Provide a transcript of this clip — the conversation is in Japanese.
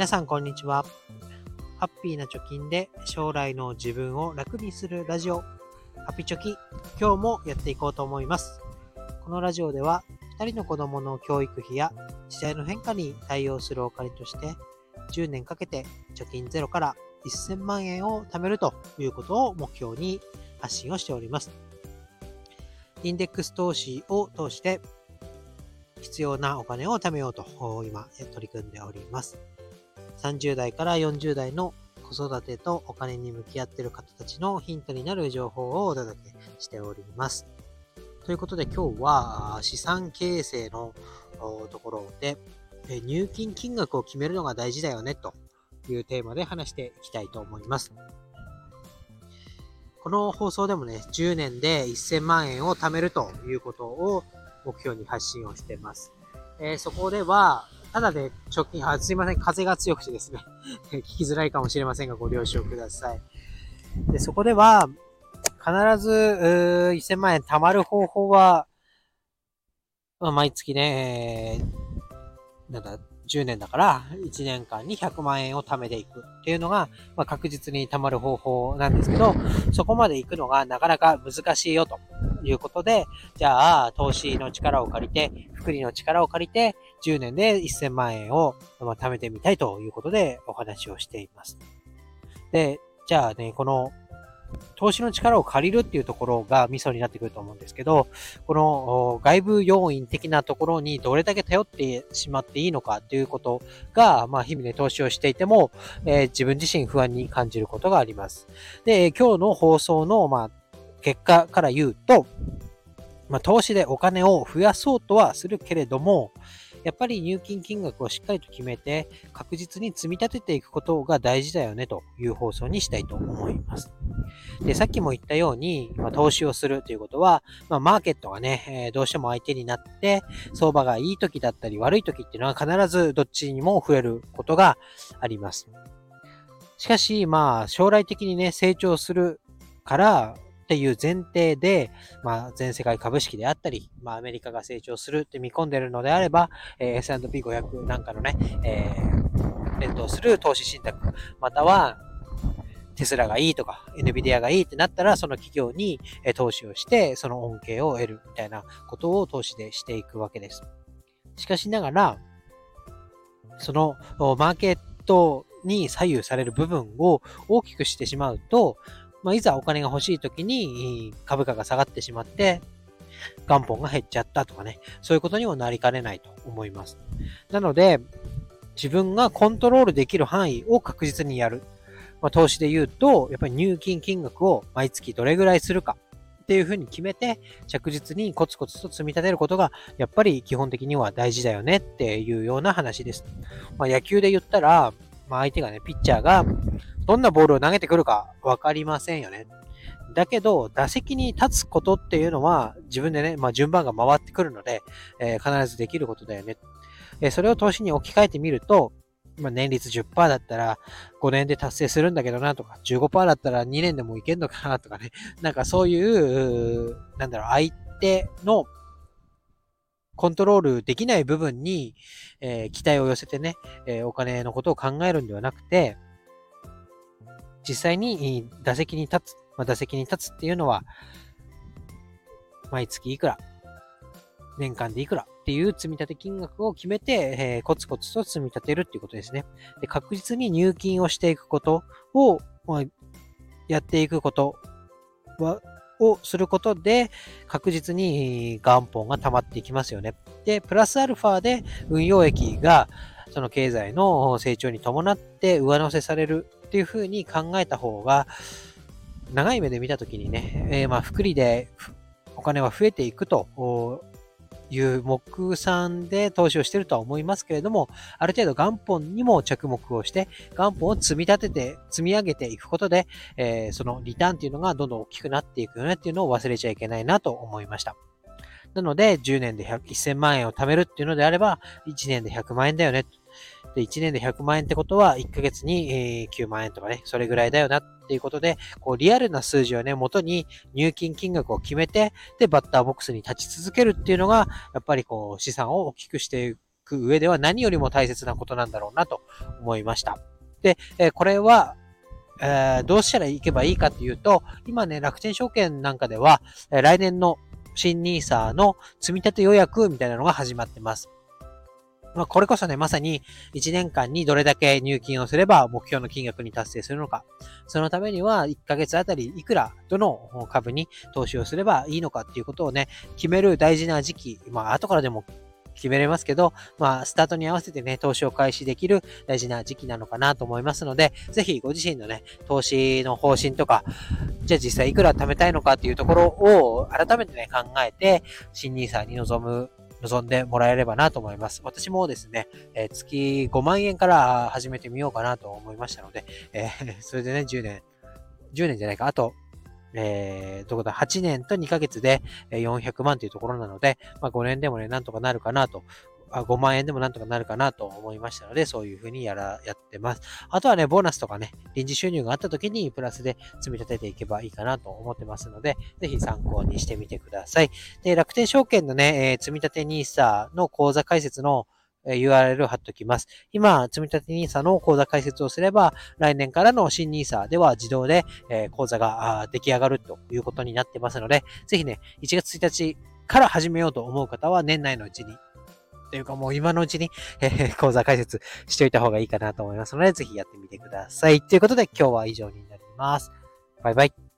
皆さんこんにちは。ハッピーな貯金で将来の自分を楽にするラジオ、ハピチョキ、今日もやっていこうと思います。このラジオでは、2人の子供の教育費や時代の変化に対応するお金として、10年かけて貯金ゼロから1000万円を貯めるということを目標に発信をしております。インデックス投資を通して必要なお金を貯めようと今取り組んでおります。30代から40代の子育てとお金に向き合っている方たちのヒントになる情報をお届けしております。ということで今日は資産形成のところで入金金額を決めるのが大事だよねというテーマで話していきたいと思います。この放送でもね、10年で1000万円を貯めるということを目標に発信をしています。えー、そこでは、ただで貯金、あ、すいません、風が強くてですね、聞きづらいかもしれませんが、ご了承ください。で、そこでは、必ず、1000万円貯まる方法は、まあ、毎月ね、えー、なんだ、10年だから、1年間に100万円を貯めていくっていうのが、まあ、確実に貯まる方法なんですけど、そこまで行くのがなかなか難しいよということで、じゃあ、投資の力を借りて、福利の力を借りて、10年で1000万円をま貯めてみたいということでお話をしています。で、じゃあね、この投資の力を借りるっていうところがミソになってくると思うんですけど、この外部要因的なところにどれだけ頼ってしまっていいのかっていうことが、まあ日々ね、投資をしていても、えー、自分自身不安に感じることがあります。で、今日の放送の、まあ、結果から言うと、まあ、投資でお金を増やそうとはするけれども、やっぱり入金金額をしっかりと決めて、確実に積み立てていくことが大事だよねという放送にしたいと思います。で、さっきも言ったように、まあ、投資をするということは、まあ、マーケットがね、えー、どうしても相手になって、相場がいい時だったり悪い時っていうのは必ずどっちにも増えることがあります。しかし、まあ、将来的にね、成長するから、っていう前提で、まあ、全世界株式であったり、まあ、アメリカが成長するって見込んでるのであれば、えー、S&P500 なんかのね、えー、連動する投資信託、または、テスラがいいとか、NVIDIA がいいってなったら、その企業に投資をして、その恩恵を得るみたいなことを投資でしていくわけです。しかしながら、そのマーケットに左右される部分を大きくしてしまうと、まあ、いざお金が欲しい時に株価が下がってしまって、元本が減っちゃったとかね、そういうことにもなりかねないと思います。なので、自分がコントロールできる範囲を確実にやる。まあ、投資で言うと、やっぱり入金金額を毎月どれぐらいするかっていうふうに決めて、着実にコツコツと積み立てることが、やっぱり基本的には大事だよねっていうような話です。まあ、野球で言ったら、まあ、相手がね、ピッチャーがどんなボールを投げてくるかわかりませんよね。だけど、打席に立つことっていうのは自分でね、まあ順番が回ってくるので、えー、必ずできることだよね。えー、それを投資に置き換えてみると、まあ、年率10%だったら5年で達成するんだけどなとか、15%だったら2年でもいけんのかなとかね。なんかそういう、なんだろう、相手のコントロールできない部分に、えー、期待を寄せてね、え、お金のことを考えるんではなくて、実際に打席に立つ、まあ、打席に立つっていうのは、毎月いくら、年間でいくらっていう積み立て金額を決めて、えー、コツコツと積み立てるっていうことですね。で確実に入金をしていくことを、まあ、やっていくことは、をすることで、確実に元本が溜まっていきますよね。で、プラスアルファで運用益が、その経済の成長に伴って上乗せされるっていうふうに考えた方が、長い目で見たときにね、えー、まあ、福利でお金は増えていくという目算で投資をしているとは思いますけれども、ある程度元本にも着目をして、元本を積み立てて、積み上げていくことで、えー、そのリターンっていうのがどんどん大きくなっていくよねっていうのを忘れちゃいけないなと思いました。なので、10年で1000万円を貯めるっていうのであれば、1年で100万円だよね。で、1年で100万円ってことは、1ヶ月に9万円とかね、それぐらいだよなっていうことで、こう、リアルな数字をね、元に入金金額を決めて、で、バッターボックスに立ち続けるっていうのが、やっぱりこう、資産を大きくしていく上では何よりも大切なことなんだろうなと思いました。で、えこれは、え、どうしたら行けばいいかっていうと、今ね、楽天証券なんかでは、え来年の新 NISA の積み立て予約みたいなのが始まってます。まあ、これこそね、まさに1年間にどれだけ入金をすれば目標の金額に達成するのか。そのためには1ヶ月あたりいくらどの株に投資をすればいいのかっていうことをね、決める大事な時期。まあ、後からでも決めれますけど、まあ、スタートに合わせてね、投資を開始できる大事な時期なのかなと思いますので、ぜひご自身のね、投資の方針とか、じゃあ実際いくら貯めたいのかっていうところを改めてね、考えて、新 NISA に臨む望んでもらえればなと思います。私もですね、え、月5万円から始めてみようかなと思いましたので、え、それでね、10年、10年じゃないか、あとえー、どこだ、8年と2ヶ月で400万というところなので、まあ、5年でもね、なんとかなるかなとあ5万円でもなんとかなるかなと思いましたので、そういうふうにやら、やってます。あとはね、ボーナスとかね、臨時収入があった時にプラスで積み立てていけばいいかなと思ってますので、ぜひ参考にしてみてください。で、楽天証券のね、えー、積み立て NISA の口座開設の URL を貼っておきます。今、積立 NISA の口座開設をすれば、来年からの新 NISA では自動で、え口座が出来上がるということになってますので、ぜひね、1月1日から始めようと思う方は年内のうちに、というかもう今のうちに、えー、講座解説しておいた方がいいかなと思いますので、ぜひやってみてください。ということで今日は以上になります。バイバイ。